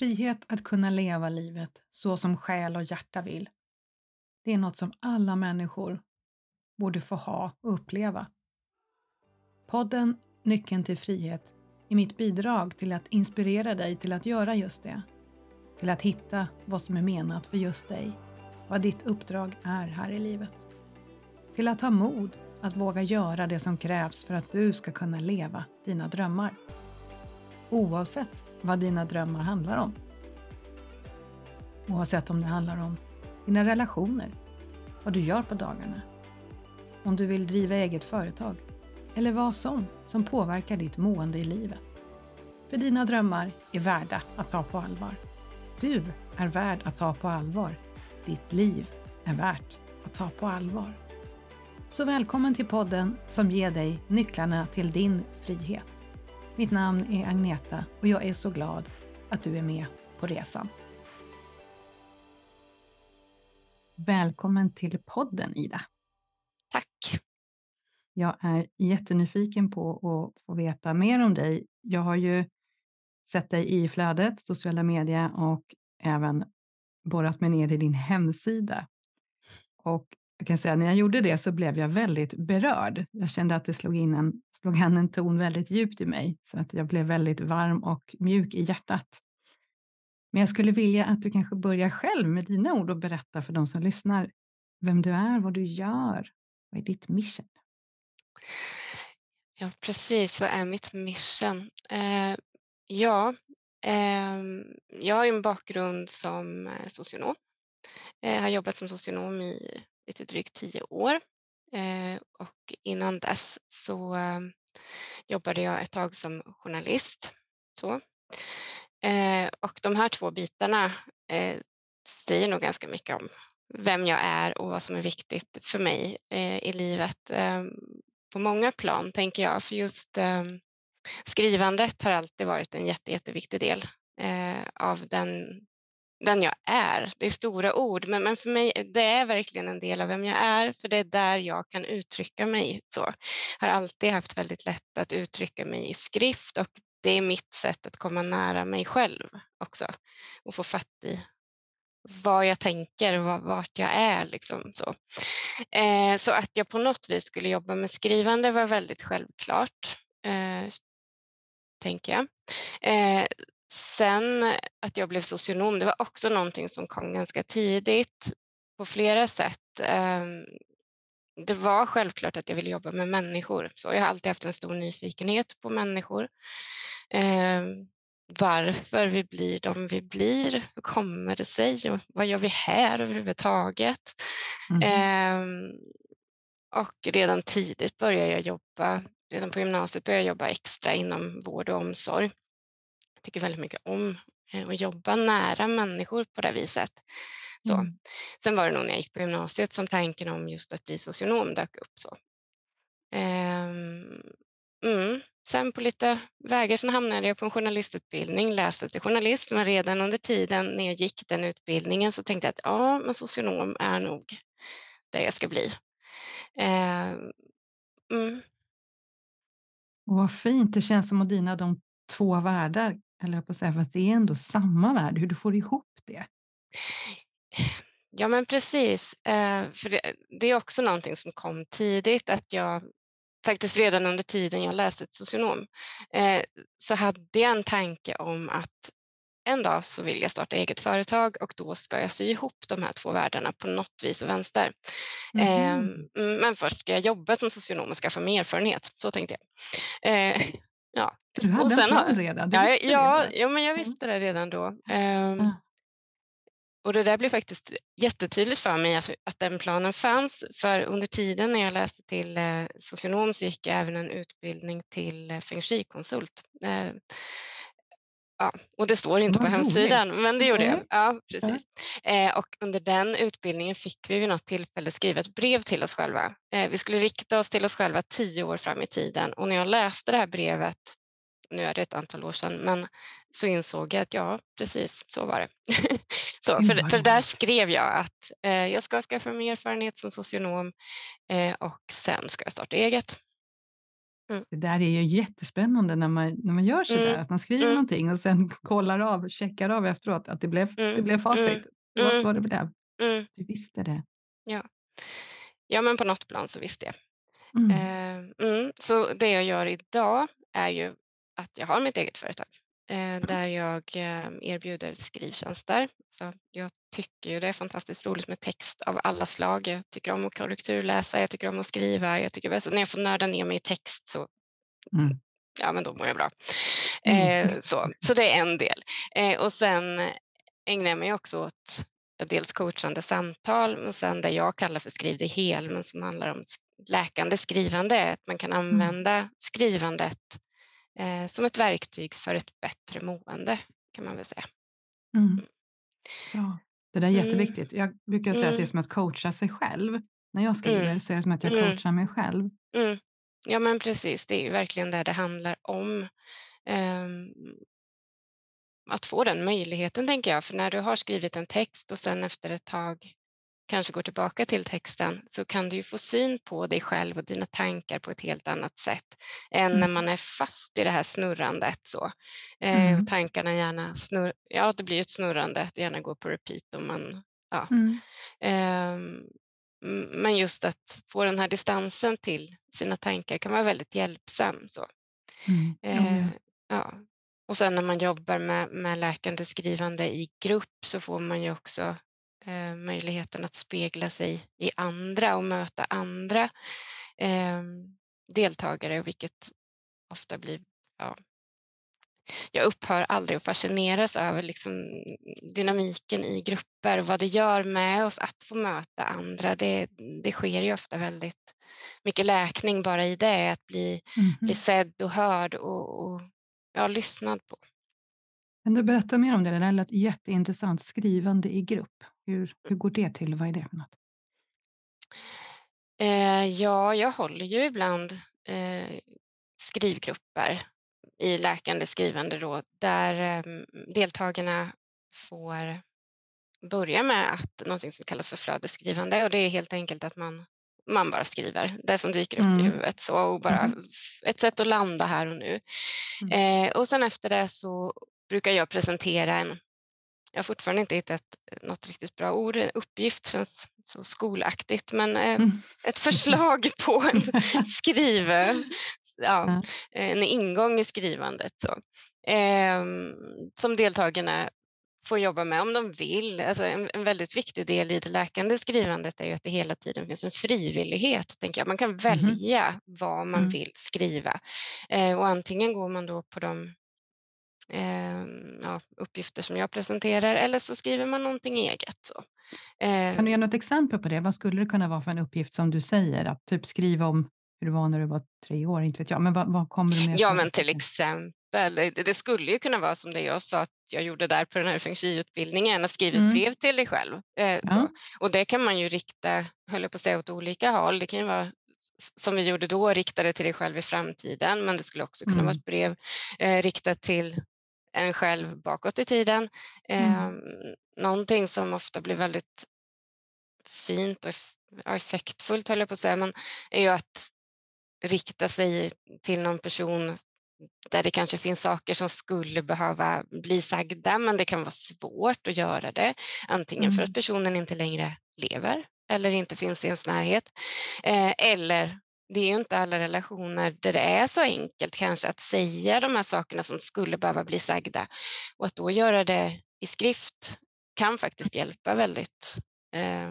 Frihet att kunna leva livet så som själ och hjärta vill. Det är något som alla människor borde få ha och uppleva. Podden Nyckeln till frihet är mitt bidrag till att inspirera dig till att göra just det. Till att hitta vad som är menat för just dig, vad ditt uppdrag är här i livet. Till att ha mod att våga göra det som krävs för att du ska kunna leva dina drömmar. Oavsett vad dina drömmar handlar om. Oavsett om det handlar om dina relationer, vad du gör på dagarna, om du vill driva eget företag eller vad som som påverkar ditt mående i livet. För dina drömmar är värda att ta på allvar. Du är värd att ta på allvar. Ditt liv är värt att ta på allvar. Så välkommen till podden som ger dig nycklarna till din frihet. Mitt namn är Agneta och jag är så glad att du är med på resan. Välkommen till podden Ida. Tack. Jag är jättenyfiken på att få veta mer om dig. Jag har ju sett dig i flödet, sociala medier och även borrat mig ner i din hemsida. Och jag kan säga, när jag gjorde det så blev jag väldigt berörd. Jag kände att det slog in en, slog an en ton väldigt djupt i mig, så att jag blev väldigt varm och mjuk i hjärtat. Men jag skulle vilja att du kanske börjar själv med dina ord och berätta för de som lyssnar vem du är, vad du gör, vad är ditt mission? Ja, precis. Vad är mitt mission? Eh, ja, eh, jag har en bakgrund som eh, socionom. Jag har jobbat som socionom i lite drygt tio år eh, och innan dess så ehm, jobbade jag ett tag som journalist. Så. Eh, och de här två bitarna eh, säger nog ganska mycket om vem jag är och vad som är viktigt för mig i livet ehm, på många plan, tänker jag. För just ehm, skrivandet har alltid varit en jätte, jätteviktig del av den, den jag är. Det är stora ord, men, men för mig det är verkligen en del av vem jag är, för det är där jag kan uttrycka mig. Så. Jag har alltid haft väldigt lätt att uttrycka mig i skrift och det är mitt sätt att komma nära mig själv också och få fatt i vad jag tänker och vart jag är. Liksom, så. Eh, så att jag på något vis skulle jobba med skrivande var väldigt självklart, eh, tänker jag. Eh, sen att jag blev socionom, det var också någonting som kom ganska tidigt på flera sätt. Ehm, det var självklart att jag ville jobba med människor. Så jag har alltid haft en stor nyfikenhet på människor. Ehm, varför vi blir de vi blir. Hur kommer det sig? Vad gör vi här överhuvudtaget? Mm. Eh, och redan tidigt började jag jobba, redan på gymnasiet började jag jobba extra inom vård och omsorg. Jag tycker väldigt mycket om eh, att jobba nära människor på det viset. Så. Mm. Sen var det nog när jag gick på gymnasiet som tanken om just att bli socionom dök upp. Så. Um, mm. Sen på lite vägar så hamnade jag på en journalistutbildning, läste till journalist, men redan under tiden när jag gick den utbildningen så tänkte jag att ja, men socionom är nog det jag ska bli. Eh, mm. Vad fint, det känns som att dina de två världar, eller jag på att säga, för att det är ändå samma värld, hur du får ihop det. Ja, men precis. Eh, för det, det, är också någonting som kom tidigt, att jag faktiskt redan under tiden jag läste till socionom, eh, så hade jag en tanke om att en dag så vill jag starta eget företag och då ska jag sy ihop de här två världarna på något vis och vänster. Mm. Eh, men först ska jag jobba som socionom och skaffa mig erfarenhet, så tänkte jag. Eh, ja. Du hade och sen, redan? Du ja, ja, ja, men jag visste det redan då. Mm. Och det där blev faktiskt jättetydligt för mig att, att den planen fanns. För under tiden när jag läste till eh, socionom så gick jag även en utbildning till eh, feng shui-konsult. Eh, ja, och det står inte på hemsidan, men det gjorde jag. Ja, precis. Eh, och under den utbildningen fick vi vid något tillfälle skriva ett brev till oss själva. Eh, vi skulle rikta oss till oss själva tio år fram i tiden och när jag läste det här brevet nu är det ett antal år sedan, men så insåg jag att ja, precis så var det. så, för, för där skrev jag att eh, jag ska skaffa mig erfarenhet som socionom eh, och sen ska jag starta eget. Mm. Det där är ju jättespännande när man, när man gör sådär, Mm. att man skriver Mm. någonting och sen kollar av, checkar av efteråt att det blev, det Mm. blev facit. Mm. Det var Mm. så det blev. Mm. Du visste det. Ja, men på något plan så visste jag. Eh. Så det jag gör idag är ju att jag har mitt eget företag eh, där jag eh, erbjuder skrivtjänster. Så jag tycker ju det är fantastiskt roligt med text av alla slag. Jag tycker om att korrekturläsa, jag tycker om att skriva. Jag tycker, så när jag får nörda ner mig i text så Mm. ja, men då mår jag bra. Mm. Eh, så, så det är en del. Eh, och sen ägnar jag mig också åt dels coachande samtal, men sen det jag kallar för skriv dig hel, men som handlar om läkande skrivande. Att man kan använda skrivandet eh, som ett verktyg för ett bättre mående, kan man väl säga. Mm. Bra. Det där är Mm. jätteviktigt. Jag brukar säga att det är Mm. som att coacha sig själv. När jag skriver Mm. så är det som att jag Mm. coachar mig själv. Mm. Ja, men precis. Det är ju verkligen det det handlar om. Ehm, att få den möjligheten, tänker jag. För när du har skrivit en text och sen efter ett tag kanske går tillbaka till texten så kan du ju få syn på dig själv och dina tankar på ett helt annat sätt än när Mm. man är fast i det här snurrandet. Så. Eh, Mm. och tankarna gärna snurr... Ja, det blir ju ett snurrande, det gärna går på repeat och man ja, Mm. M- Men just att få den här distansen till sina tankar kan vara väldigt hjälpsam. Så. Mm. Eh, ja. ja. Och sen när man jobbar med, med läkande skrivande i grupp så får man ju också eh, möjligheten att spegla sig i andra och möta andra eh, deltagare, vilket ofta blir ja, jag upphör aldrig att fascineras över liksom dynamiken i grupper och vad det gör med oss att få möta andra. Det, det sker ju ofta väldigt mycket läkning bara i det, att bli, bli Mhm. sedd och hörd och, och ja, lyssnad på. Kan du berätta mer om det? Det lät jätteintressant. Skrivande i grupp. Hur, hur går det till? Vad är det för något? Eh, ja, jag håller ju ibland eh, skrivgrupper i läkande skrivande då, där eh, deltagarna får börja med att någonting som kallas för flödesskrivande och det är helt enkelt att man, man bara skriver det som dyker upp i Mm. huvudet så, och bara f- ett sätt att landa här och nu. Mm. Eh, och sen efter det så brukar jag presentera en, jag har fortfarande inte hittat något riktigt bra ord, en uppgift känns så skolaktigt, men eh, Mm. ett förslag på en skriv, ja, en ingång i skrivandet. Så. Ehm, som deltagarna får jobba med om de vill. Alltså en, en väldigt viktig del i det läkande skrivandet är ju att det hela tiden finns en frivillighet. Tänker jag. Man kan välja vad man Mm. vill skriva. Eh, och antingen går man då på de eh, ja, uppgifter som jag presenterar eller så skriver man någonting eget. Så. Eh, Kan du ge något exempel på det? Vad skulle det kunna vara för en uppgift som du säger? Att typ skriva om hur det var när du var tre år, inte vet jag. Men vad, vad kommer du med? Ja, men till exempel. Det, skulle ju kunna vara som det jag sa att jag gjorde där på den här feng shui-utbildningen, att skriva ett Mm. brev till dig själv. Eh, Ja. Och det kan man ju rikta, höll på att säga, åt olika håll. Det kan ju vara som vi gjorde då, rikta det till dig själv i framtiden, men det skulle också kunna vara Mm. ett brev eh, riktat till en själv bakåt i tiden. Eh, Mm. Någonting som ofta blir väldigt fint och effektfullt, höll jag på att säga, men är ju att rikta sig till någon person där det kanske finns saker som skulle behöva bli sagda, men det kan vara svårt att göra det. Antingen för att Mm. personen inte längre lever eller inte finns i ens närhet. Eh, eller det är ju inte alla relationer där det är så enkelt kanske att säga de här sakerna som skulle behöva bli sagda. Och att då göra det i skrift kan faktiskt hjälpa väldigt eh,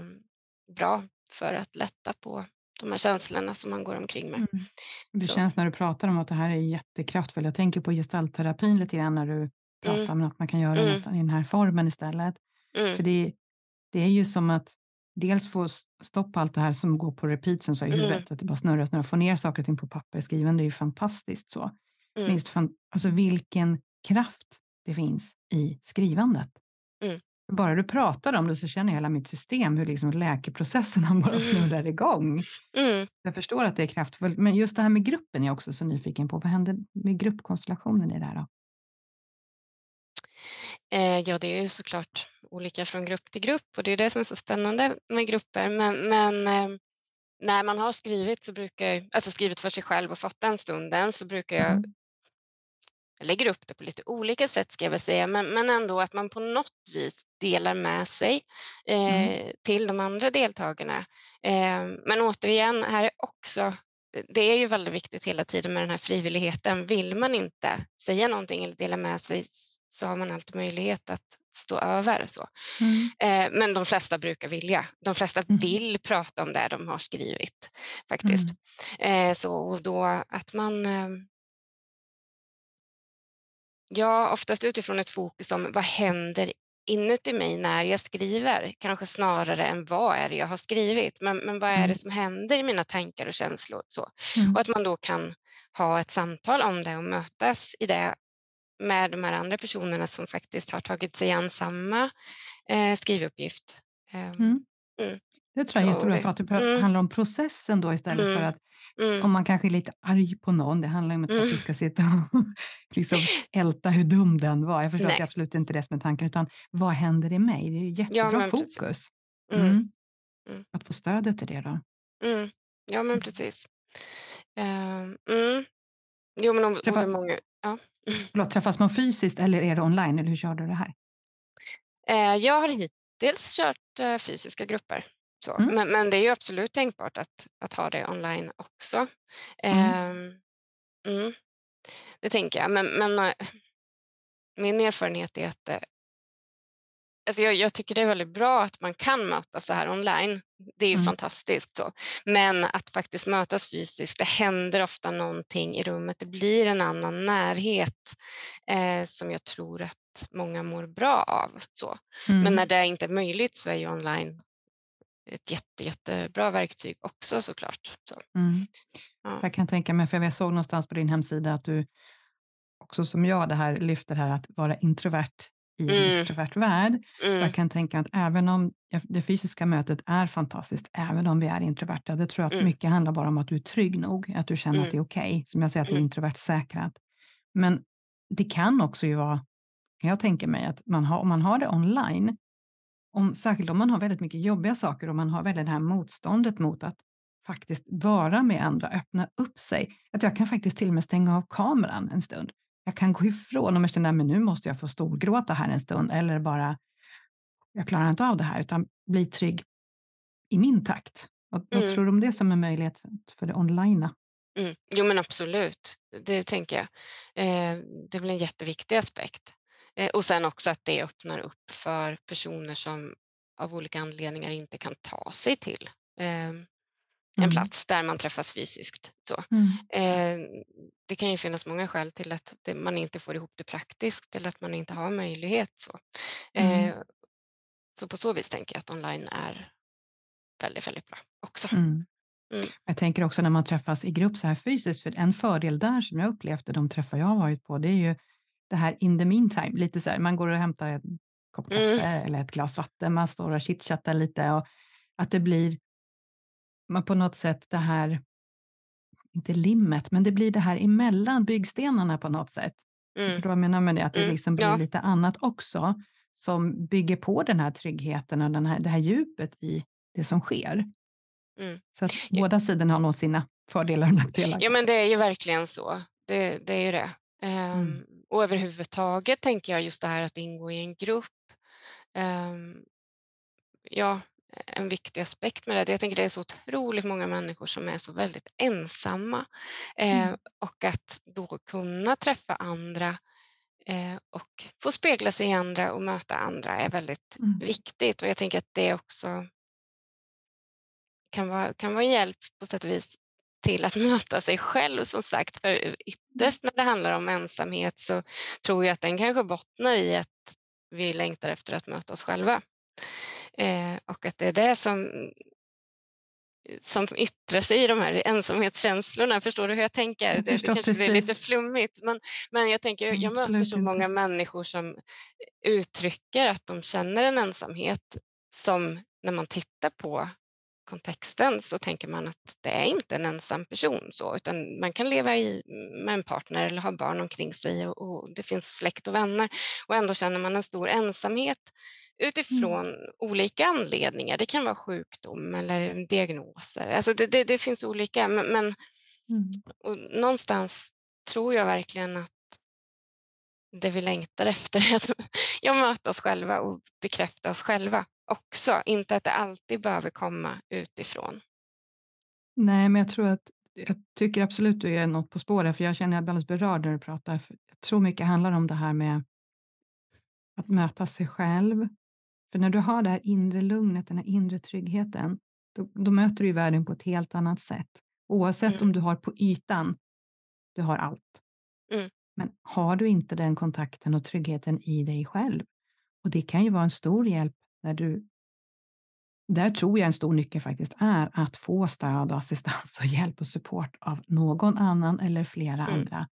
bra för att lätta på de här känslorna som man går omkring med. Mm. Det Så. känns när du pratar om att det här är jättekraftfullt. Jag tänker på gestaltterapin lite grann när du pratar Mm. om att man kan göra Mm. nästan i den här formen istället. För Mm. det, det är ju som att dels få stopp på allt det här som går på repeat som så i Mm. huvudet, att det bara snurrar, snurrar. Få ner saker och ting på papper, skrivande är ju fantastiskt så. Mm. just fan, alltså vilken kraft det finns i skrivandet. Mm. Bara du pratar om det så känner hela mitt system hur liksom läkeprocesserna bara Mm. snurrar igång. Mm. Jag förstår att det är kraftfullt, men just det här med gruppen är jag också så nyfiken på. Vad händer med gruppkonstellationen i det här då? Eh, ja, det är ju såklart olika från grupp till grupp och det är det som är så spännande med grupper. Men, men eh, när man har skrivit, så brukar, alltså skrivit för sig själv och fått den stunden så brukar jag Mm. jag lägger upp det på lite olika sätt ska jag väl säga, men, men ändå att man på något vis delar med sig eh, Mm. till de andra deltagarna. Eh, men återigen, här är också det är ju väldigt viktigt hela tiden med den här frivilligheten. Vill man inte säga någonting eller dela med sig så har man alltid möjlighet att stå över. Så. Mm. Eh, men de flesta brukar vilja. De flesta Mm. vill prata om det de har skrivit faktiskt. Mm. Eh, så och då att man eh, Ja, oftast utifrån ett fokus om vad händer inuti mig när jag skriver, kanske snarare än vad är det jag har skrivit, men, men vad är det Mm. som händer i mina tankar och känslor? Så. Mm. Och att man då kan ha ett samtal om det och mötas i det med de här andra personerna som faktiskt har tagit sig an samma eh, skrivuppgift. Eh, Mm. Mm. Det tror jag är jättebra, för att det mm. handlar om processen då istället för Mm. att mm, om man kanske är lite arg på någon, det handlar inte om att Mm. du ska sitta och liksom älta hur dum den var. Jag förstår att det är absolut inte det som är tanken, utan vad händer i mig? Det är ju jättebra precis. fokus. Mm. Mm. Mm. Att få stödet i det då. mm. Ja, men Mm. precis. Mm. Jo, men om, om Träffa- många... Ja. Förlåt, träffas man fysiskt eller är det online? Eller hur kör du det här? Eh, jag har hittills kört eh, fysiska grupper. Så. Mm. Men, men det är ju absolut tänkbart att, att ha det online också. Mm. Ehm, mm. Det tänker jag. Men, men eh, min erfarenhet är att det, alltså jag, jag tycker det är väldigt bra att man kan mötas så här online. Det är ju Mm. fantastiskt. så. Men att faktiskt mötas fysiskt, det händer ofta någonting i rummet. Det blir en annan närhet eh, som jag tror att många mår bra av. Så. Mm. Men när det inte är möjligt så är ju online ett jätte, jättebra verktyg också såklart. Så, Mm. ja. Jag kan tänka mig, för jag såg någonstans på din hemsida att du också som jag det här lyfter här att vara introvert i en Mm. extrovert värld. Mm, Jag kan tänka att även om det fysiska mötet är fantastiskt, även om vi är introverta, det tror jag att Mm. mycket handlar bara om att du är trygg nog, att du känner att Mm. det är okej. Som jag säger, att det är Mm. introvert säkrat. Men det kan också ju vara, kan jag tänka mig, att man har, om man har det online, om, särskilt om man har väldigt mycket jobbiga saker och man har väldigt det här motståndet mot att faktiskt vara med andra, öppna upp sig. Att jag kan faktiskt till och med stänga av kameran en stund. Jag kan gå ifrån om jag känner att nu måste jag få storgråta här en stund eller bara jag klarar inte av det här utan bli trygg i min takt. Vad, vad Mm. tror du om det som en möjlighet för det online? mm. Jo men absolut, det tänker jag. Eh, det är väl en jätteviktig aspekt. Eh, och sen också att det öppnar upp för personer som av olika anledningar inte kan ta sig till eh, en Mm. plats där man träffas fysiskt. Så. Mm. Eh, det kan ju finnas många skäl till att det, man inte får ihop det praktiskt eller att man inte har möjlighet. Så, Mm. eh, så på så vis tänker jag att online är väldigt, väldigt bra också. Mm. Mm. Jag tänker också när man träffas i grupp så här fysiskt, för en fördel där som jag upplevde de träffar jag har varit på, det är ju det här in the meantime, lite så här, man går och hämtar en kopp kaffe Mm. eller ett glas vatten, man står och chitchattar lite och att det blir man på något sätt det här, inte limmet, men det blir det här emellan byggstenarna på något sätt. Mm. Förstår vad jag menar med det? Att det Mm, liksom blir ja. lite annat också som bygger på den här tryggheten och den här, det här djupet i det som sker. Mm. Så att Ja. båda sidorna har nog sina fördelar och nackdelar. Ja men det är ju verkligen så. Det, det är ju det. Ehm, Mm. Och överhuvudtaget tänker jag just det här att ingå i en grupp. ehm, ja, en viktig aspekt med det. Jag tänker det är så otroligt många människor som är så väldigt ensamma. Eh, Mm. Och att då kunna träffa andra eh, och få spegla sig i andra och möta andra är väldigt Mm. viktigt. Och jag tänker att det också kan vara, kan vara hjälp på sätt och vis till att möta sig själv som sagt. För ytterst när det handlar om ensamhet så tror jag att den kanske bottnar i att vi längtar efter att möta oss själva. Eh, och att det är det som, som yttrar sig i de här ensamhetskänslorna. Förstår du hur jag tänker? Jag det, det kanske blir lite flummigt. Men, men jag tänker, jag möter absolut så många människor som uttrycker att de känner en ensamhet som när man tittar på kontexten så tänker man att det är inte en ensam person så, utan man kan leva i, med en partner eller ha barn omkring sig och, och det finns släkt och vänner och ändå känner man en stor ensamhet utifrån mm. olika anledningar. Det kan vara sjukdom eller diagnoser. Alltså det, det, det finns olika, men, men mm. någonstans tror jag verkligen att det vi längtar efter är att ja, möta oss själva och bekräfta oss själva också. Inte att det alltid behöver komma utifrån. Nej, men jag tror att jag tycker absolut du är något på spåret, för jag känner mig alldeles berörd när du pratar. För jag tror mycket handlar om det här med att möta sig själv. För när du har det här inre lugnet, den här inre tryggheten, då, då möter du världen på ett helt annat sätt. Oavsett mm. om du har på ytan, du har allt. Mm. Men har du inte den kontakten och tryggheten i dig själv, och det kan ju vara en stor hjälp när du där tror jag en stor nyckel faktiskt är att få stöd och assistans och hjälp och support av någon annan eller flera mm. andra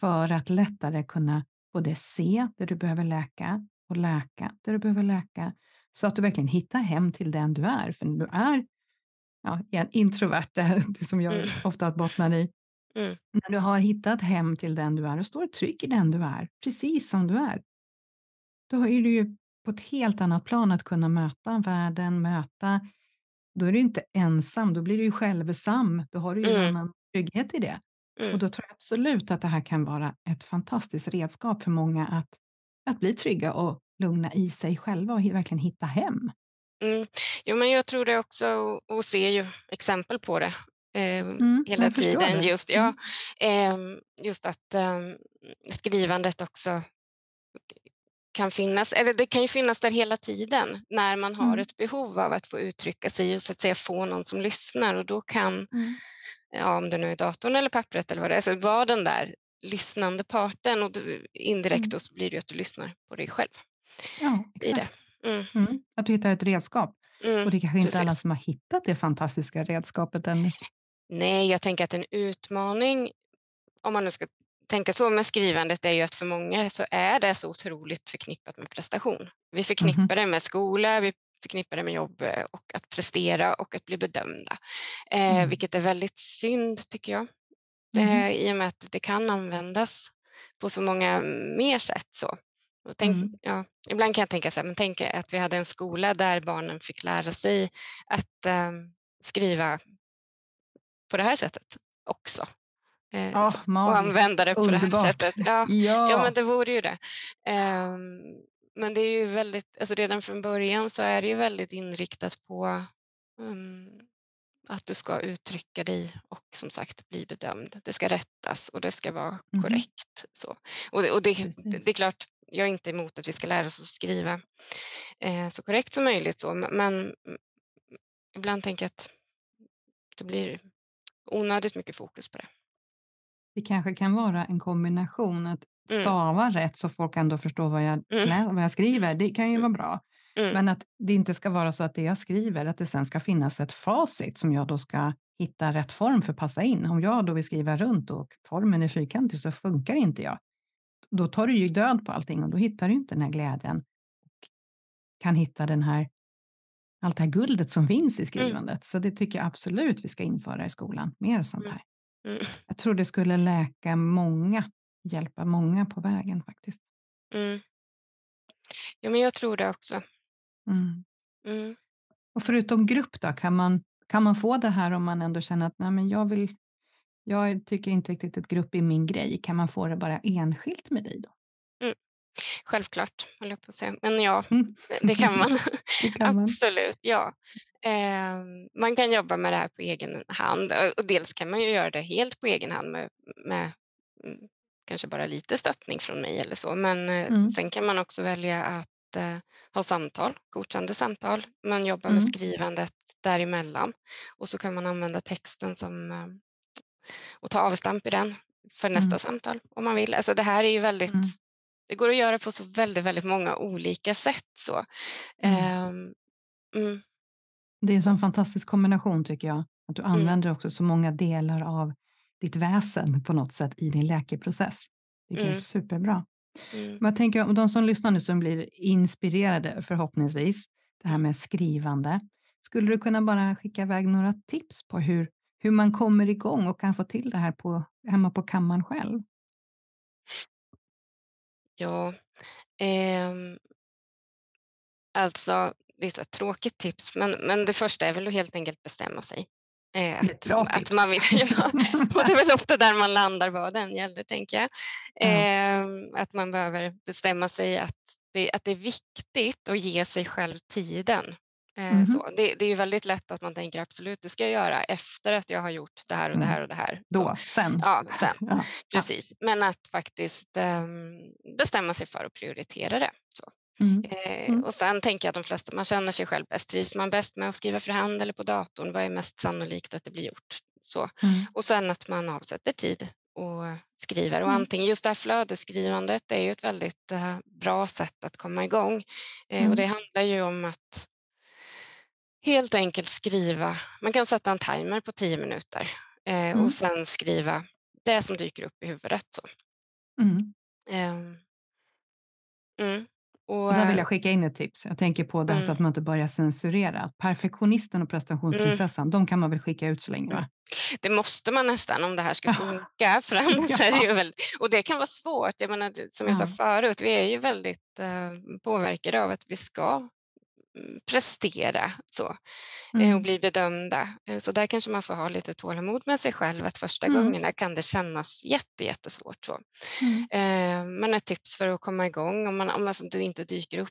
för att lättare kunna både se det du behöver läka och läka det du behöver läka så att du verkligen hittar hem till den du är. För när du är ja, en introvert, det som jag mm. ofta bottnar i, mm. när du har hittat hem till den du är och står trygg i den du är, precis som du är, då är du ju på ett helt annat plan att kunna möta världen, möta, då är du inte ensam, då blir du ju självsam, då har du ju mm. en annan trygghet i det. Mm. Och då tror jag absolut att det här kan vara ett fantastiskt redskap för många att, att bli trygga och lugna i sig själva och verkligen hitta hem. Mm. Jo, men jag tror det också och, ser ju exempel på det eh, mm, hela tiden. Det. Just, ja, eh, just att eh, skrivandet också kan finnas, eller det kan ju finnas där hela tiden när man har mm. ett behov av att få uttrycka sig och så att säga få någon som lyssnar och då kan, mm. ja, om det nu är datorn eller pappret eller vad det är, så vara den där lyssnande parten och du, indirekt mm. då så blir det ju att du lyssnar på dig själv. Ja, exakt. Mm. Mm. Att du hittar ett redskap. Mm, och det är kanske inte precis. alla som har hittat det fantastiska redskapet än. Nej, jag tänker att en utmaning, om man nu ska tänka så med skrivandet är ju att för många så är det så otroligt förknippat med prestation. Vi förknippar mm. det med skola, vi förknippar det med jobb eh, och att prestera och att bli bedömda. Eh, mm. Vilket är väldigt synd tycker jag. Mm. Eh, I och med att det kan användas på så många mer sätt. Så. Tänk, mm. ja, ibland kan jag tänka så här, men tänk att vi hade en skola där barnen fick lära sig att eh, skriva på det här sättet också. Eh, oh, och använda det på Underbart. det här sättet. Ja, ja. ja, men det vore ju det. Eh, men det är ju väldigt, alltså redan från början så är det ju väldigt inriktat på um, att du ska uttrycka dig och som sagt bli bedömd. Det ska rättas och det ska vara mm. korrekt. Så. Och, och det, det, är klart, jag är inte emot att vi ska lära oss att skriva eh, så korrekt som möjligt, så, men ibland tänker jag att det blir onödigt mycket fokus på det. Det kanske kan vara en kombination, att mm. stava mm. rätt så folk ändå förstår vad jag, mm. vad jag skriver. Det kan ju vara bra. Mm. Men att det inte ska vara så att det jag skriver, att det sen ska finnas ett facit som jag då ska hitta rätt form för att passa in. Om jag då vill skriva runt och formen är fyrkantig så funkar inte jag. Då tar du ju död på allting och då hittar du inte den här glädjen. Och kan hitta den här, allt det här guldet som finns i mm. skrivandet. Mm. Så det tycker jag absolut vi ska införa i skolan, mer sånt här. Mm. Jag tror det skulle läka många, hjälpa många på vägen faktiskt. Mm. Ja, men jag tror det också. Mm. mm. Och förutom grupp då, kan man, kan man få det här om man ändå känner att nej, men jag, vill, jag tycker inte riktigt att grupp är min grej. Kan man få det bara enskilt med dig då? Mm. Självklart, höll jag på att säga. Men ja, mm. det kan man. det kan man. Absolut, ja. Eh, man kan jobba med det här på egen hand och dels kan man ju göra det helt på egen hand med, med mm, kanske bara lite stöttning från mig eller så. Men eh, mm. sen kan man också välja att eh, ha samtal, godkända samtal. Man jobbar mm. med skrivandet däremellan och så kan man använda texten som eh, och ta avstamp i den för nästa mm. samtal om man vill. Alltså det här är ju väldigt mm. Det går att göra på så väldigt, väldigt många olika sätt. Så. Mm. Um, det är en sån fantastisk kombination tycker jag. Att du mm. använder också så många delar av ditt väsen på något sätt i din läkeprocess. Det är mm. superbra. Mm. Men jag tänker om de som lyssnar nu som blir inspirerade förhoppningsvis, det här med skrivande. Skulle du kunna bara skicka iväg några tips på hur, hur man kommer igång och kan få till det här på, hemma på kammaren själv? Ja, ehm, alltså det är så ett tråkigt tips, men, men det första är väl att helt enkelt bestämma sig. Eh, att, att man vill, ja, och det är väl ofta där man landar vad den gäller, tänker jag. Ja. Eh, att man behöver bestämma sig att det, att det är viktigt att ge sig själv tiden. Eh, Mhm. så. Det, det är ju väldigt lätt att man tänker absolut, det ska jag göra efter att jag har gjort det här och det Mm. här och det här. Så. Då, sen. Ja, sen. Ja. Precis, men att faktiskt ehm, bestämma sig för att prioritera det. Så. Mm. Eh, Mm. Och sen tänker jag att de flesta, man känner sig själv bäst. Trivs man bäst med att skriva för hand eller på datorn? Vad är mest sannolikt att det blir gjort? Så. Mm. Och sen att man avsätter tid och skriver. Och Mm. antingen just det här flödesskrivandet är ju ett väldigt eh, bra sätt att komma igång. Eh, Mm. Och det handlar ju om att helt enkelt skriva. Man kan sätta en timer på tio minuter eh, Mm. och sen skriva det som dyker upp i huvudet. Så. Mm. Ehm, mm. Och, där vill eh, jag skicka in ett tips. Jag tänker på det här så Mm. att man inte börjar censurera. Perfektionisten och prestationsprinsessan, de kan man väl skicka ut så länge? Va? Det måste man nästan om det här ska Ja. funka, för annars Ja. är det ju väldigt... Och det kan vara svårt. Jag menar, som jag sa Ja. förut, vi är ju väldigt eh, påverkade av att vi ska mm, prestera så, eh, och Mm. bli bedömda. Eh, Så där kanske man får ha lite tålamod med sig själv, att första Mm. gångerna kan det kännas jätte, jättesvårt. Så. Mm. Eh, Men ett tips för att komma igång, om, man, om alltså det inte dyker upp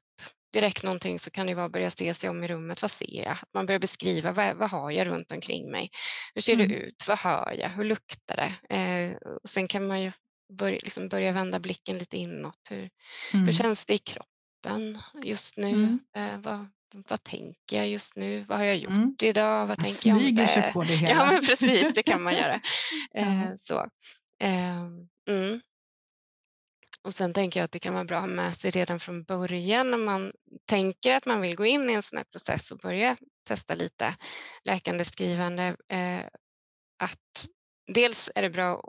direkt någonting så kan det vara att börja se sig om i rummet. Vad ser jag? Att man börjar beskriva vad, vad har jag runt omkring mig? Hur ser Mm. det ut? Vad hör jag? Hur luktar det? Eh, och sen kan man ju börja, liksom börja vända blicken lite inåt. Hur, Mm. hur känns det i kroppen just nu? Mm. Eh, vad, vad tänker jag just nu? Vad har jag gjort Mm. idag? Vad tänker jag smyger sig på det hela. Ja, men precis, det kan man göra. Eh, så. Eh, mm. Och sen tänker jag att det kan vara bra att ha med sig redan från början när man tänker att man vill gå in i en sån här process och börja testa lite läkande skrivande. Eh, att dels är det bra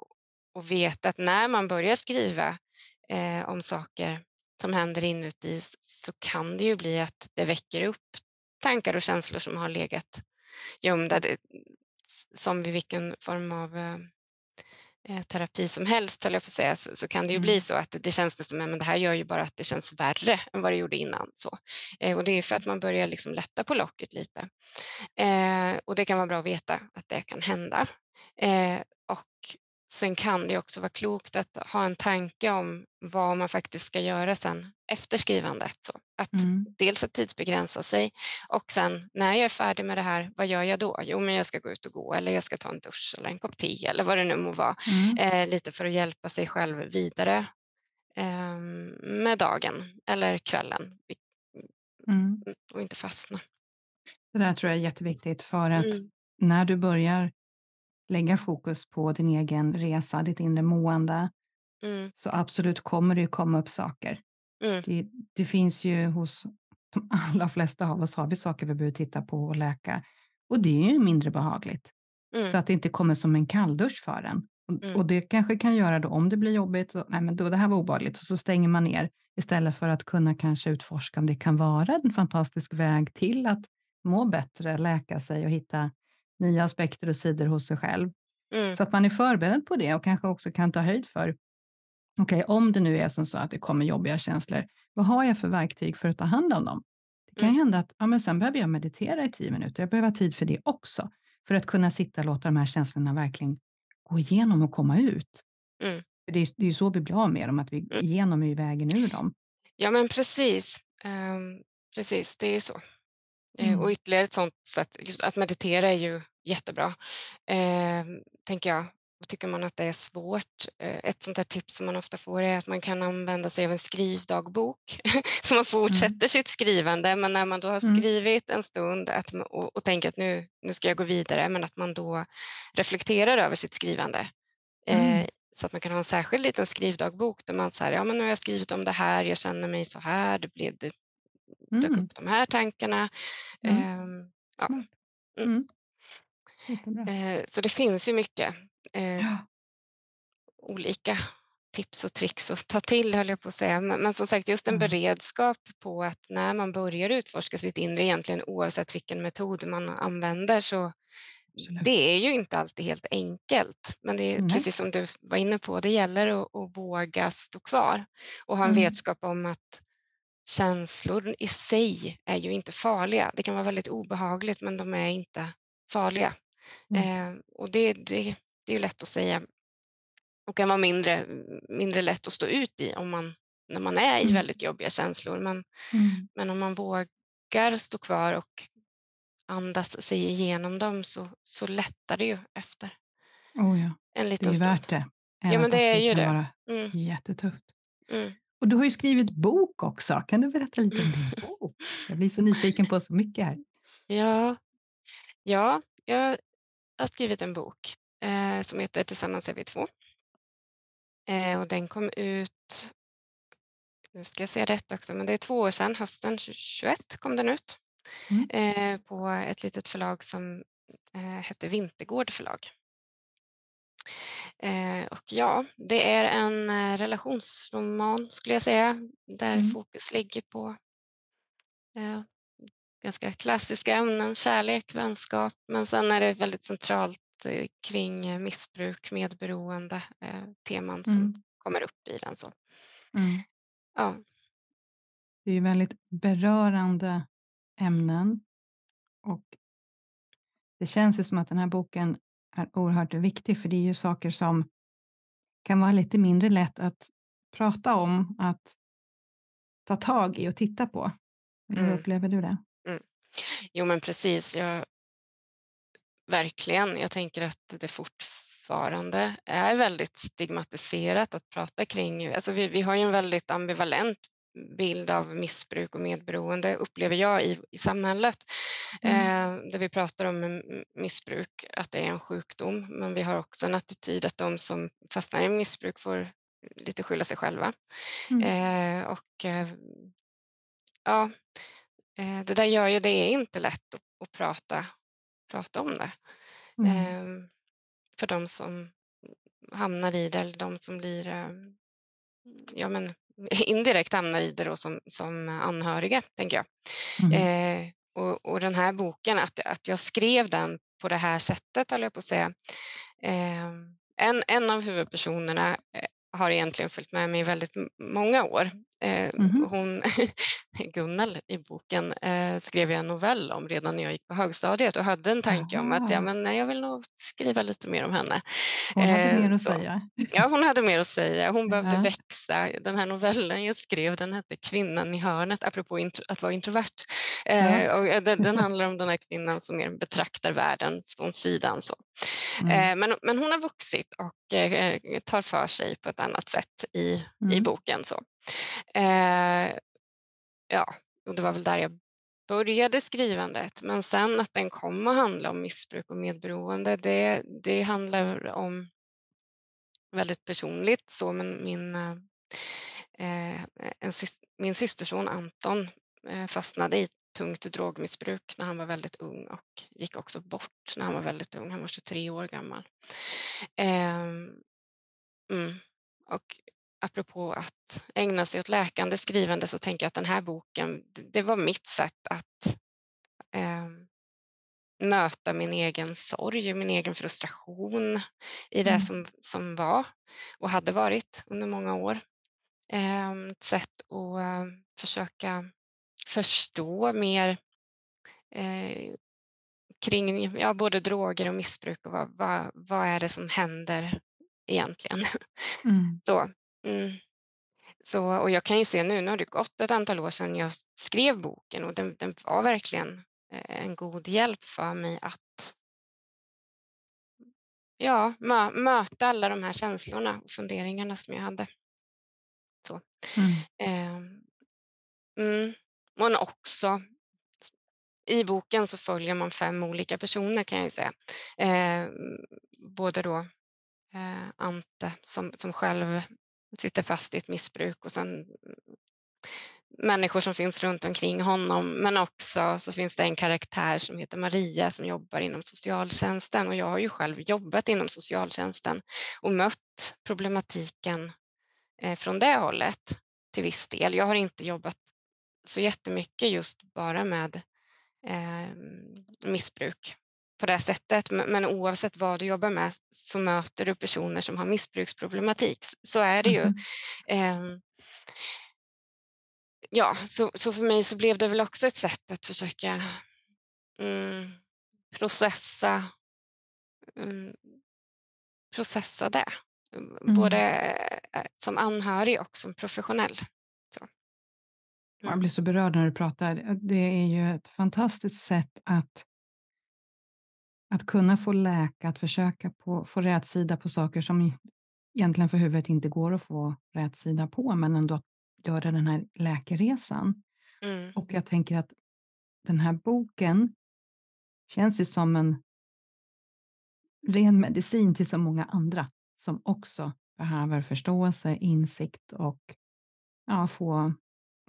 att veta att när man börjar skriva eh, om saker som händer inuti så kan det ju bli att det väcker upp tankar och känslor som har legat gömda. Det, som vid vilken form av eh, eh, terapi som helst, höll jag på att säga, så, så kan det ju bli Mm. så att det, det känns som att det här gör ju bara att det känns värre än vad det gjorde innan. Så. Eh, och det är ju för att man börjar liksom lätta på locket lite. Eh, och det kan vara bra att veta att det kan hända. Eh, och sen kan det också vara klokt att ha en tanke om vad man faktiskt ska göra sen efter skrivandet. Så att Mm. dels att tidsbegränsa sig och sen när jag är färdig med det här, vad gör jag då? Jo, men jag ska gå ut och gå eller jag ska ta en dusch eller en kopp te eller vad det nu må vara. Mm. Eh, lite för att hjälpa sig själv vidare eh, med dagen eller kvällen Mm. och inte fastna. Det där tror jag är jätteviktigt för att Mm. när du börjar lägga fokus på din egen resa, ditt inre mående, Mm. så absolut kommer det ju komma upp saker. Mm. Det, det finns ju hos de allra flesta av oss har vi saker vi behöver titta på och läka. Och det är ju mindre behagligt. Mm. Så att det inte kommer som en kalldusch för en. Och, Mm. och det kanske kan göra då om det blir jobbigt, så, nej men då det här var obehagligt, och så stänger man ner istället för att kunna kanske utforska om det kan vara en fantastisk väg till att må bättre, läka sig och hitta nya aspekter och sidor hos sig själv. Mm. Så att man är förberedd på det och kanske också kan ta höjd för, okej, om det nu är som så att det kommer jobbiga känslor, vad har jag för verktyg för att ta hand om dem? Det kan Mm. hända att ja, men sen behöver jag meditera i tio minuter. Jag behöver ha tid för det också, för att kunna sitta och låta de här känslorna verkligen gå igenom och komma ut. Mm. För det, är, det är så vi blir av med dem, att vi Mm. igenom är ju vägen ur dem. Ja, men precis. Ehm, precis, det är så. Eh, Mm. Och ytterligare ett sånt sätt, att meditera är ju jättebra, eh, tänker jag. Och tycker man att det är svårt, eh, ett sånt här tips som man ofta får är att man kan använda sig av en skrivdagbok. så man fortsätter sitt skrivande, men när man då har Mm. skrivit en stund att, och, och tänker att nu, nu ska jag gå vidare, men att man då reflekterar över sitt skrivande. Eh, Mm. Så att man kan ha en särskild liten skrivdagbok där man säger, ja men nu har jag skrivit om det här, jag känner mig så här, det blev det dök Mm. upp de här tankarna. Mm. Ehm, ja. Mm. Mm. Eh, så det finns ju mycket eh, Ja. olika tips och tricks att ta till, höll jag på att säga. Men, men som sagt, just en Mm. beredskap på att när man börjar utforska sitt inre, egentligen oavsett vilken metod man använder, så Absolut. det är ju inte alltid helt enkelt. Men det är Nej. precis som du var inne på, det gäller att, att våga stå kvar och ha en Mm. vetskap om att känslor i sig är ju inte farliga. Det kan vara väldigt obehagligt, men de är inte farliga. Mm. Eh, och det, det, det är ju lätt att säga och kan vara mindre, mindre lätt att stå ut i om man, när man är i Mm. väldigt jobbiga känslor. Men, Mm. men om man vågar stå kvar och andas sig igenom dem så, så lättar det ju efter Oh ja, en det är liten ju stund. värt det. Ja, Även men det är ju kan det. vara Mm, jättetufft. mm. Och du har ju skrivit bok också. Kan du berätta lite om din bok? Jag blir så nyfiken på så mycket här. Ja, ja, jag har skrivit en bok eh, som heter Tillsammans är vi två. Eh, och den kom ut, nu ska jag säga rätt också, men det är två år sedan, hösten 2021 kom den ut. Mm. eh, på ett litet förlag som eh, hette Vintergård förlag. Eh, och ja, det är en eh, relationsroman skulle jag säga, där Mm. fokus ligger på eh, ganska klassiska ämnen, kärlek, vänskap, men sen är det väldigt centralt eh, kring eh, missbruk, medberoende, eh, teman som Mm. kommer upp i den. Så. Mm. Ja, Det är väldigt berörande ämnen och det känns ju som att den här boken är oerhört viktig för det är ju saker som kan vara lite mindre lätt att prata om, att ta tag i och titta på. Hur Mm. upplever du det? jo men precis. Jag, verkligen. Jag tänker att det fortfarande är väldigt stigmatiserat att prata kring. Alltså vi, vi har ju en väldigt ambivalent bild av missbruk och medberoende, upplever jag, i, i samhället. Mm. Eh, där vi pratar om missbruk, att det är en sjukdom, men vi har också en attityd att de som fastnar i missbruk får lite skylla sig själva. Mm. Eh, och eh, ja, eh, det där gör ju det är inte lätt att, att prata, prata om det. Mm. Eh, för de som hamnar i det eller de som blir eh, ja, men, indirekt hamnar i det då som, som anhöriga, tänker jag. Mm. Eh, och, och den här boken, att, att jag skrev den på det här sättet, höll jag på att säga. Eh, en, en av huvudpersonerna eh, har egentligen följt med mig i väldigt många år. Eh, Mhm. hon, Gunnel i boken eh, skrev jag en novell om redan när jag gick på högstadiet och hade en tanke om att ja, Aha. men, nej, jag vill nog skriva lite mer om henne. Hon hade Eh, mer att så. säga. Ja, hon hade mer att säga. Hon behövde Ja. växa. Den här novellen jag skrev den hette Kvinnan i hörnet, apropå intro, att vara introvert. Eh, Ja. och eh, den, den handlar om den här kvinnan som mer betraktar världen från sidan. Så. Mm. Eh, men, men hon har vuxit och tar för sig på ett annat sätt i, i Mm. boken. Så. Eh, ja, och det var väl där jag började skrivandet. Men sen att den kom att handla om missbruk och medberoende, det, det handlar om väldigt personligt. Så, men min, eh, eh en, min systerson Anton eh, fastnade i tungt drogmissbruk när han var väldigt ung och gick också bort när han var väldigt ung. Han var 23 år gammal. Eh, mm. Och apropå att ägna sig åt läkande skrivande så tänker jag att den här boken, det, var mitt sätt att ehm, möta min egen sorg, min egen frustration i det Mm. som, som var och hade varit under många år. Ehm, Ett sätt att eh, försöka förstå mer eh, kring ja, både droger och missbruk och vad, vad, vad är det som händer egentligen. Mm. Så, mm. Så, och jag kan ju se nu, nu har det gått ett antal år sedan jag skrev boken och den, den var verkligen eh, en god hjälp för mig att ja, mö, möta alla de här känslorna och funderingarna som jag hade. Mm. Eh, mm. Men också i boken så följer man fem olika personer kan jag ju säga. Eh, både då eh, Ante som, som själv sitter fast i ett missbruk och sen människor som finns runt omkring honom. Men också så finns det en karaktär som heter Maria som jobbar inom socialtjänsten och jag har ju själv jobbat inom socialtjänsten och mött problematiken eh, från det hållet till viss del. Jag har inte jobbat så jättemycket just bara med eh, missbruk på det sättet. Men, oavsett vad du jobbar med så möter du personer som har missbruksproblematik. Så är det ju. Eh, ja, så, så för mig så blev det väl också ett sätt att försöka mm, processa, mm, processa det. Mm. Både eh, som anhörig och som professionell. Så. Jag Mm. blir så berörd när du pratar. Det är ju ett fantastiskt sätt att, att kunna få läka, att försöka på, få rätt sida på saker som egentligen för huvudet inte går att få rätt sida på, men ändå att göra den här läkeresan. Mm. Och jag tänker att den här boken känns ju som en ren medicin till så många andra som också behöver förståelse, insikt och ja, få,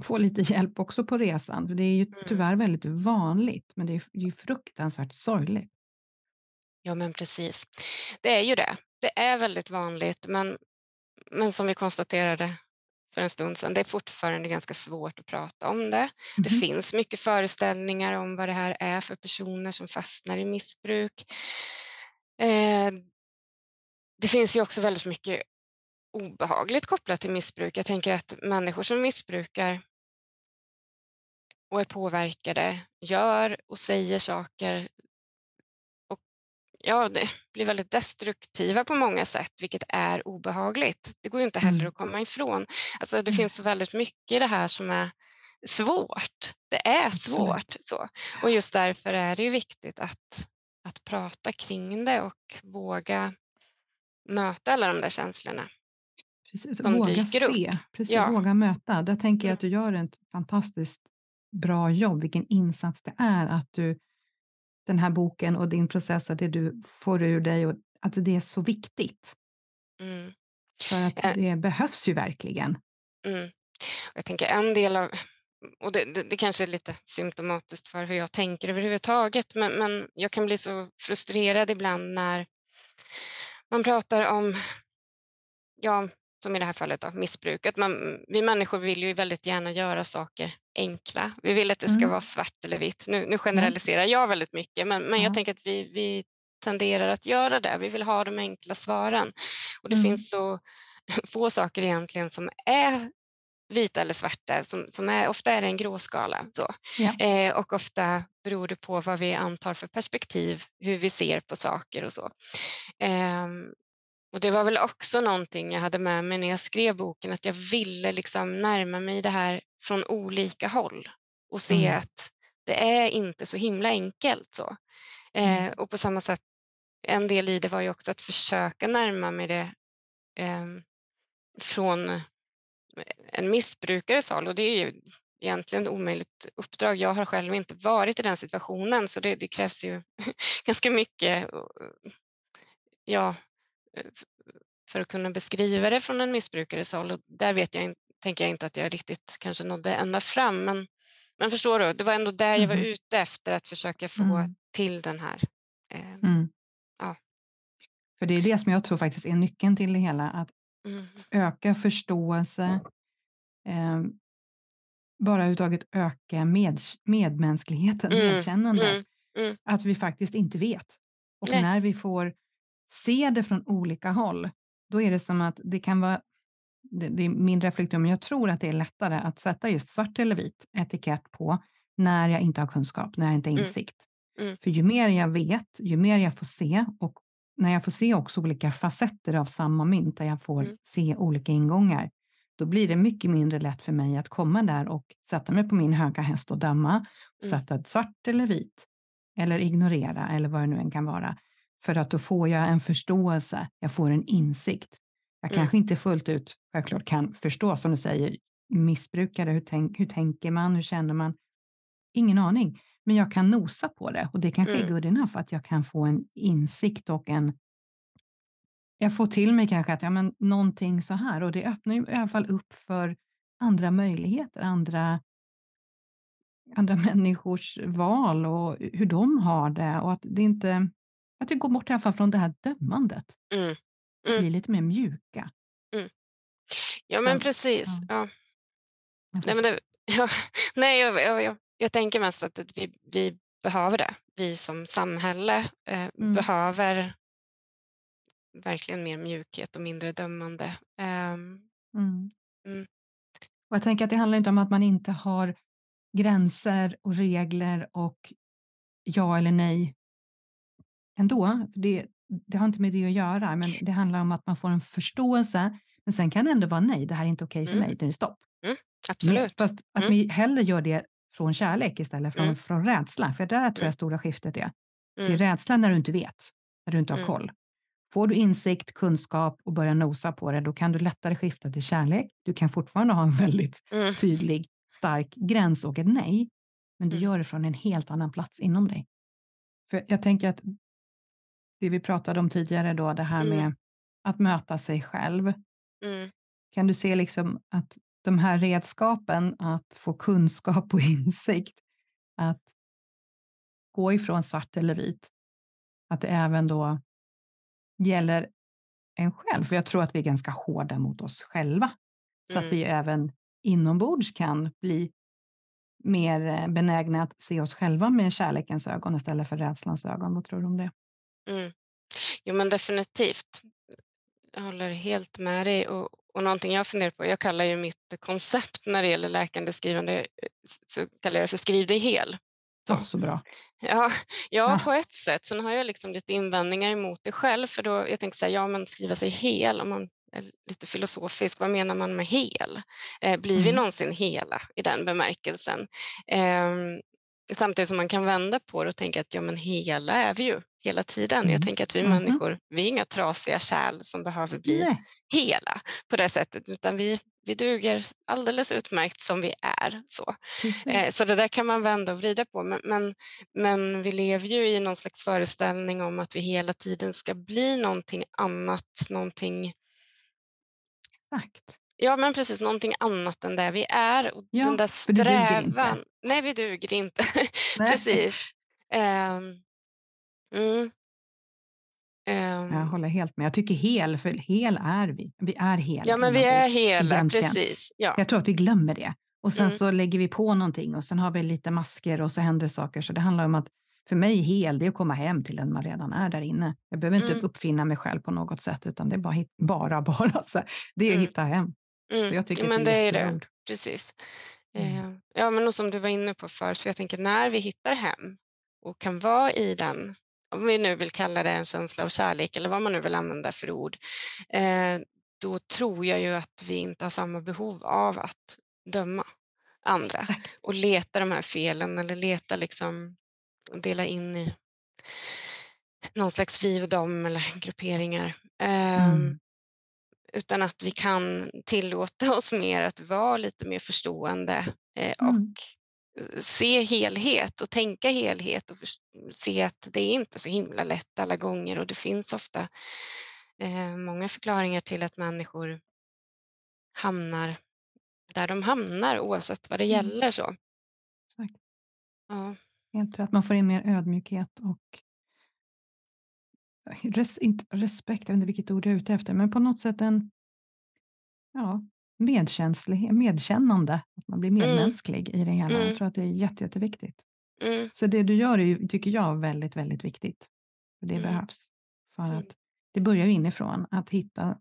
få lite hjälp också på resan. Det är ju Mm. tyvärr väldigt vanligt, men det är ju fruktansvärt sorgligt. Ja, men precis. Det är ju det. Det är väldigt vanligt, men, men som vi konstaterade för en stund sedan, det är fortfarande ganska svårt att prata om det. Det Mhm. finns mycket föreställningar om vad det här är för personer som fastnar i missbruk. Eh, det finns ju också väldigt mycket obehagligt kopplat till missbruk. Jag tänker att människor som missbrukar och är påverkade gör och säger saker ja, det blir väldigt destruktiva på många sätt, vilket är obehagligt. Det går ju inte heller Mm. att komma ifrån. Alltså, det Nej. finns så väldigt mycket i det här som är svårt. Det är svårt. Så. Och just därför är det ju viktigt att, att prata kring det och våga möta alla de där känslorna. Precis, som våga dyker upp. se, precis, Ja. våga möta. Där tänker jag Mm. att du gör ett fantastiskt bra jobb, vilken insats det är att du, den här boken och din process, att det du får ur dig och att det är så viktigt. Mm. För att det behövs ju verkligen. Mm. Jag tänker en del av, och det, det, det kanske är lite symptomatiskt för hur jag tänker överhuvudtaget, men, men jag kan bli så frustrerad ibland när man pratar om, ja, som i det här fallet då, missbruk. Att man, vi människor vill ju väldigt gärna göra saker enkla. Vi vill att det ska Mm. vara svart eller vitt. Nu, nu generaliserar jag väldigt mycket, men, men Ja. jag tänker att vi, vi tenderar att göra det. Vi vill ha de enkla svaren. Och det Mm. finns så få saker egentligen som är vita eller svarta, som, som är, ofta är det en gråskala. Så. Ja. Eh, och ofta beror det på vad vi antar för perspektiv, hur vi ser på saker och så. Ehm, och det var väl också någonting jag hade med mig när jag skrev boken, att jag ville liksom närma mig det här från olika håll och se Mm. att det är inte så himla enkelt. så. Eh, och på samma sätt, en del i det var ju också att försöka närma mig det ehm, från en missbrukares håll och det är ju egentligen ett omöjligt uppdrag. Jag har själv inte varit i den situationen så det, det krävs ju ganska mycket eh, ja, eh, för att kunna beskriva det från en missbrukares håll. Och där vet jag, tänker jag inte att jag riktigt kanske nådde ända fram. Men, men förstår du, det var ändå där jag var Mhm. ute efter att försöka få Mm. till den här. Eh, Mm. Ja. För det är det som jag tror faktiskt är nyckeln till det hela, att mm, öka förståelse, eh, bara överhuvudtaget öka med, medmänskligheten, Mm, medkännande. mm, mm. Att vi faktiskt inte vet. Och Nej. när vi får se det från olika håll, då är det som att det kan vara, det, det är min reflektion, men jag tror att det är lättare att sätta just svart eller vit etikett på när jag inte har kunskap, när jag inte har Mm, insikt. mm. För ju mer jag vet, ju mer jag får se och när jag får se också olika facetter av samma mynt, där jag får Mm. se olika ingångar, då blir det mycket mindre lätt för mig att komma där och sätta mig på min höga häst och döma, och Mm. sätta ett svart eller vit, eller ignorera, eller vad det nu än kan vara. För att då får jag en förståelse, jag får en insikt. Jag Mm. kanske inte fullt ut självklart kan förstå, som du säger, missbrukare, hur, tänk, hur tänker man, hur känner man? Ingen aning, men jag kan nosa på det och det kanske är Mm. good enough att jag kan få en insikt och en jag får till mig kanske att ja, men någonting så här och det öppnar ju i alla fall upp för andra möjligheter, andra, andra människors val och hur de har det och att det inte, att vi går bort i alla fall från det här dömandet, Mm. Mm. blir lite mer mjuka. Ja, Så, men precis. ja, Ja. Nej, men det, ja, nej, jag, jag, jag, jag tänker mest att vi, vi behöver det. Vi som samhälle eh, Mm. behöver verkligen mer mjukhet och mindre dömande. Mm. Mm. Och jag tänker att det handlar inte om att man inte har gränser och regler och ja eller nej ändå. Det, det har inte med det att göra, men det handlar om att man får en förståelse. Men sen kan det ändå vara nej, det här är inte okej för Mm. mig, det är stopp. Men, absolut. fast att Mm. vi hellre gör det från kärlek istället för Mm. från rädsla, för där tror Mm. jag stora skiftet är. Det är Mm. rädslan när du inte vet, när du inte har Mm. koll. Får du insikt, kunskap och börjar nosa på det, då kan du lättare skifta till kärlek. Du kan fortfarande ha en väldigt Mm. tydlig, stark gräns och ett nej, men du Mm. gör det från en helt annan plats inom dig. För jag tänker att det vi pratade om tidigare då, det här Mm. med att möta sig själv. Mm. Kan du se liksom att de här redskapen att få kunskap och insikt, att gå ifrån svart eller vit, att det även då gäller en själv. För jag tror att vi är ganska hårda mot oss själva. Så Mm. att vi även inombords kan bli mer eh, benägna att se oss själva med kärlekens ögon istället för rädslans ögon. Vad tror du om det? Mm. Jo, men definitivt. Jag håller helt med dig. Och, och någonting jag funderar på, jag kallar ju mitt koncept när det gäller läkande skrivande, eh, så kallar jag det för skriv dig hel. Så, så bra. Ja, ja, på ett sätt. Sen har jag liksom lite invändningar emot det själv. För då, jag tänker så här, ja men skriva sig hel, om man är lite filosofisk, vad menar man med hel? Eh, blir vi Mm. någonsin hela i den bemärkelsen? Ehm, samtidigt som man kan vända på det och tänka att ja men hela är vi ju hela tiden. Mm. Jag tänker att vi Mhm. människor, vi är inga trasiga kärl som behöver bli Nej, hela på det sättet, utan vi, vi duger alldeles utmärkt som vi är. Så. Eh, Så det där kan man vända och vrida på. Men, men, men vi lever ju i någon slags föreställning om att vi hela tiden ska bli någonting annat, någonting, Exakt. ja men precis, någonting annat än det vi är. Och Ja, den där för du duger inte. strävan, nej vi duger inte. Precis. Ehm, mm. Ehm, Jag håller helt med. Jag tycker hel, för hel är vi. Vi är hela. ja men vi är hela, egentligen. precis. Ja. Jag tror att vi glömmer det. Och sen Mm. så lägger vi på någonting och sen har vi lite masker och så händer saker. Så det handlar om att för mig hel, det är att komma hem till den man redan är där inne. Jag behöver inte Mm. uppfinna mig själv på något sätt, utan det är bara, bara, bara så. Det är att Mm. hitta hem. Mm. Jag tycker ja, men det är det. jätteord. Precis. Mm. Eh, ja, men och som du var inne på förut, för jag tänker när vi hittar hem och kan vara i den, om vi nu vill kalla det en känsla av kärlek eller vad man nu vill använda för ord, eh, då tror jag ju att vi inte har samma behov av att döma andra och leta de här felen eller leta liksom och dela in i någon slags vi och dem eller grupperingar. Ehm, Mm. utan att vi kan tillåta oss mer att vara lite mer förstående eh, Mm. Se helhet och tänka helhet och se att det är inte så himla lätt alla gånger och det finns ofta eh, många förklaringar till att människor hamnar där de hamnar oavsett vad det Mm. gäller. Så. Exakt. Ja. Rätt. Man får in mer ödmjukhet och res, inte, respekt, jag vet inte vilket ord jag är ute efter, men på något sätt en ja, medkänslighet, medkännande, att man blir medmänsklig i det hela. Mm. Jag tror att det är jätte, jätteviktigt. Mm, Så det du gör är ju, tycker jag, väldigt, väldigt viktigt. För det Mm. behövs. För Mm. att det börjar ju inifrån, att hitta,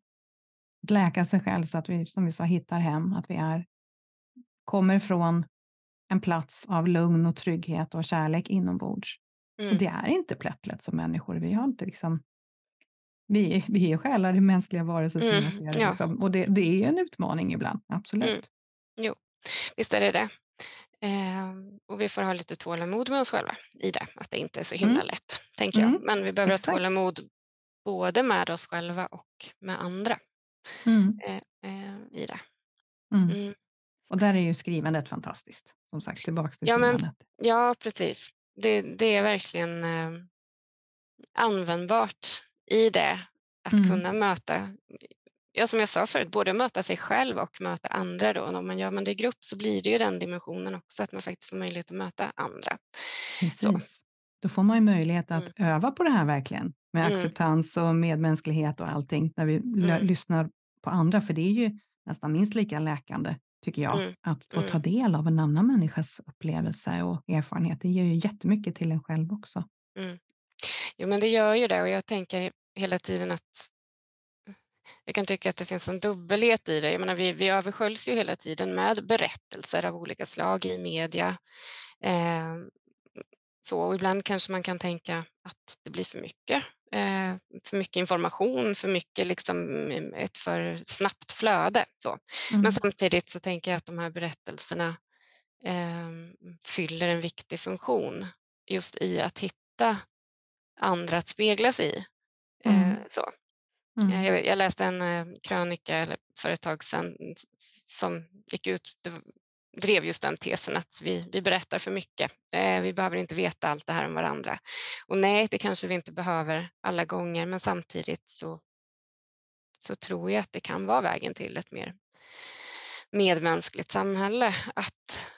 läka sig själv så att vi, som vi sa, hittar hem, att vi är, kommer från en plats av lugn och trygghet och kärlek inombords. Och mm, det är inte plättlätt som människor. Vi har inte liksom vi, är- vi är själar i mänskliga varelser som Mm, jag ser det. ja. Liksom. Och det, det är ju en utmaning ibland, absolut. Mm. Visst är det det. Ehm, och vi får ha lite tålamod med oss själva i det, att det inte är så himla Mm. lätt, tänker jag. Mm, Men vi behöver exakt. ha tålamod både med oss själva och med andra Mm, eh, eh, i det. mm. Mm. Och där är ju skrivandet fantastiskt. Som sagt, tillbaka till Ja, men-. Ja, precis. Det, det är verkligen eh, användbart i det, att Mm. kunna möta Ja, som jag sa förut, både möta sig själv och möta andra. Då. Och Om man gör man det i grupp så blir det ju den dimensionen också, att man faktiskt får möjlighet att möta andra. Precis. Då får man ju möjlighet att öva på det här verkligen. Med Mm. acceptans och medmänsklighet och allting. När vi Mm. lyssnar på andra. För det är ju nästan minst lika läkande, tycker jag. Mm. Att få ta Mm. del av en annan människas upplevelse och erfarenhet. Det ger ju jättemycket till en själv också. Mm. Jo, men det gör ju det och jag tänker hela tiden att jag kan tycka att det finns en dubbelhet i det. Jag menar, vi, vi översköljs ju hela tiden med berättelser av olika slag i media. Eh, så och ibland kanske man kan tänka att det blir för mycket. Eh, för mycket information, för mycket liksom ett för snabbt flöde. Så. Mm. Men samtidigt så tänker jag att de här berättelserna eh, fyller en viktig funktion just i att hitta andra att spegla sig i. Eh, Mm. så. Mm. Eh, Jag, jag läste en eh, krönika eller för ett tag sedan som gick ut, drev just den tesen att vi, vi berättar för mycket. Eh, vi behöver inte veta allt det här om varandra. Och nej, det kanske vi inte behöver alla gånger, men samtidigt så, så tror jag att det kan vara vägen till ett mer medmänskligt samhälle. Att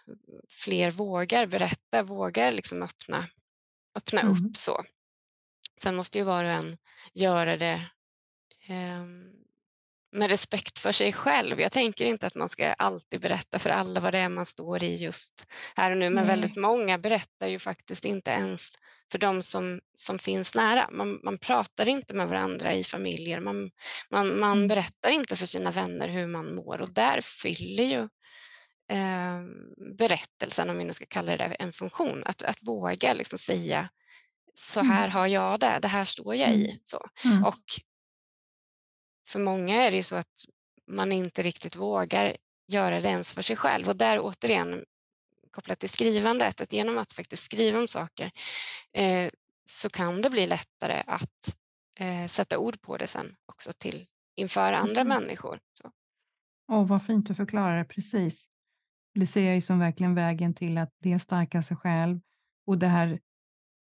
fler vågar berätta, vågar liksom öppna, öppna Mm. upp så. Sen måste ju var och en göra det ehm, med respekt för sig själv. Jag tänker inte att man ska alltid berätta för alla vad det är man står i just här och nu, men väldigt Nej. många berättar ju faktiskt inte ens för de som, som finns nära. Man, man pratar inte med varandra i familjer, man, man, man Mm. berättar inte för sina vänner hur man mår och där fyller ju eh, berättelsen, om vi nu ska kalla det en funktion, att, att våga liksom säga så Mm. här har jag det, det här står jag i. Mm. Så. Mm. Och för många är det ju så att man inte riktigt vågar göra det ens för sig själv. Och där återigen kopplat till skrivandet, att genom att faktiskt skriva om saker eh, så kan det bli lättare att eh, sätta ord på det sen också till inför andra Precis. människor. Så. Åh, vad fint du förklarar det, precis. Det ser jag ju som verkligen vägen till att dels stärka sig själv och det här,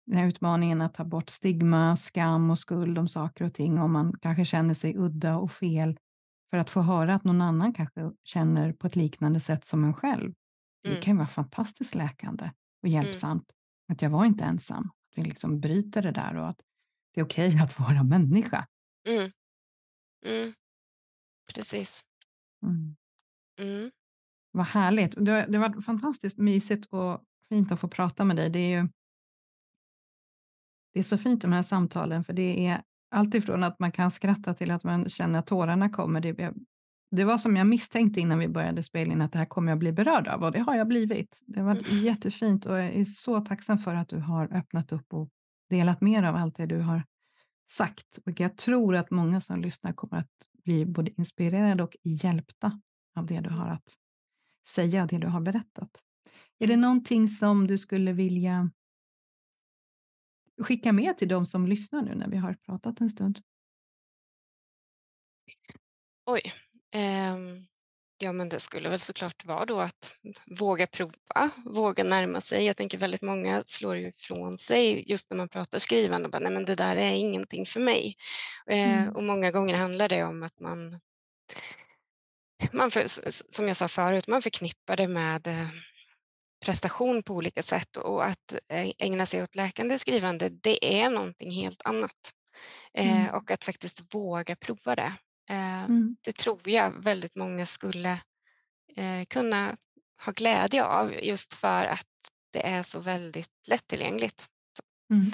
den här utmaningen att ta bort stigma, skam och skuld om saker och ting om man kanske känner sig udda och fel för att få höra att någon annan kanske känner på ett liknande sätt som en själv. Det Mm. kan ju vara fantastiskt läkande och hjälpsamt att jag var inte ensam. Att vi liksom bryter det där och att det är okej att vara människa. Mm. Mm. Precis. Mm. Mm. Vad härligt. Det, det varit fantastiskt mysigt och fint att få prata med dig. Det är ju det är så fint de här samtalen, för det är alltifrån att man kan skratta till att man känner att tårarna kommer. Det, det var som jag misstänkte innan vi började spela in, att det här kommer jag bli berörd av och det har jag blivit. Det varit Mm. jättefint och jag är så tacksam för att du har öppnat upp och delat mer av allt det du har sagt. Och jag tror att många som lyssnar kommer att bli både inspirerade och hjälpta av det du har att säga, det du har berättat. Är det Mm. någonting som du skulle vilja skicka med till de som lyssnar nu när vi har pratat en stund? Oj. ehm, ja, men det skulle väl såklart vara då att våga prova, våga närma sig. Jag tänker väldigt många slår ju ifrån sig just när man pratar skrivande och bara, nej men det där är ingenting för mig. Eh, Mm. och många gånger handlar det om att man, man för, som jag sa förut, man förknippar det med eh, prestation på olika sätt och att eh, ägna sig åt läkande skrivande, det är någonting helt annat. Eh, Mm. och att faktiskt våga prova det. Eh, Mm. det tror jag väldigt många skulle kunna ha glädje av just för att det är så väldigt lättillgängligt. Mm.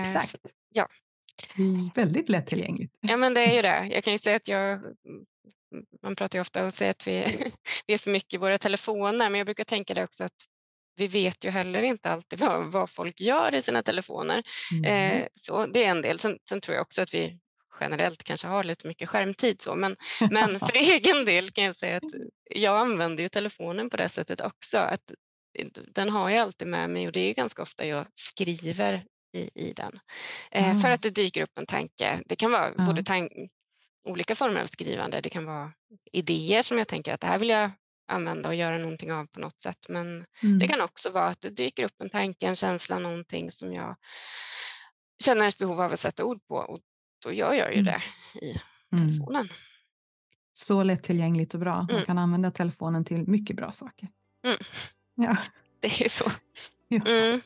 Exakt. s- ja. Väldigt lättillgängligt. Ja, men det är ju det. Jag kan ju säga att jag, man pratar ju ofta och säger att vi, vi är för mycket i våra telefoner, men jag brukar tänka det också att vi vet ju heller inte alltid vad, vad folk gör i sina telefoner. Mm. Eh, så det är en del. Sen, sen tror jag också att vi generellt kanske har lite mycket skärmtid. Så, men, men för egen del kan jag säga att jag använder ju telefonen på det sättet också. Att den har jag alltid med mig och det är ju ganska ofta jag skriver i, i den. Eh, För Ah. att det dyker upp en tanke. Det kan vara Ja. både tan- olika former av skrivande. Det kan vara idéer som jag tänker att det här vill jag använda och göra någonting av på något sätt. Men Mm. det kan också vara att det dyker upp en tanke, en känsla, någonting som jag känner ett behov av att sätta ord på och då gör jag ju Mm. det i Mm. telefonen. Så lättillgängligt och bra. Man Mm. kan använda telefonen till mycket bra saker. Mm. Ja. Det är så. Ja. Mm.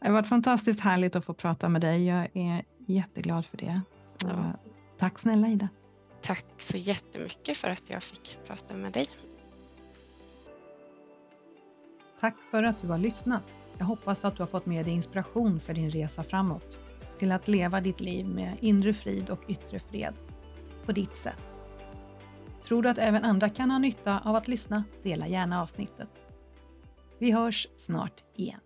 Det har varit fantastiskt härligt att få prata med dig. Jag är jätteglad för det. Så. Tack snälla Ida. Tack så jättemycket för att jag fick prata med dig. Tack för att du har lyssnat. Jag hoppas att du har fått med dig inspiration för din resa framåt till att leva ditt liv med inre frid och yttre fred på ditt sätt. Tror du att även andra kan ha nytta av att lyssna? Dela gärna avsnittet. Vi hörs snart igen.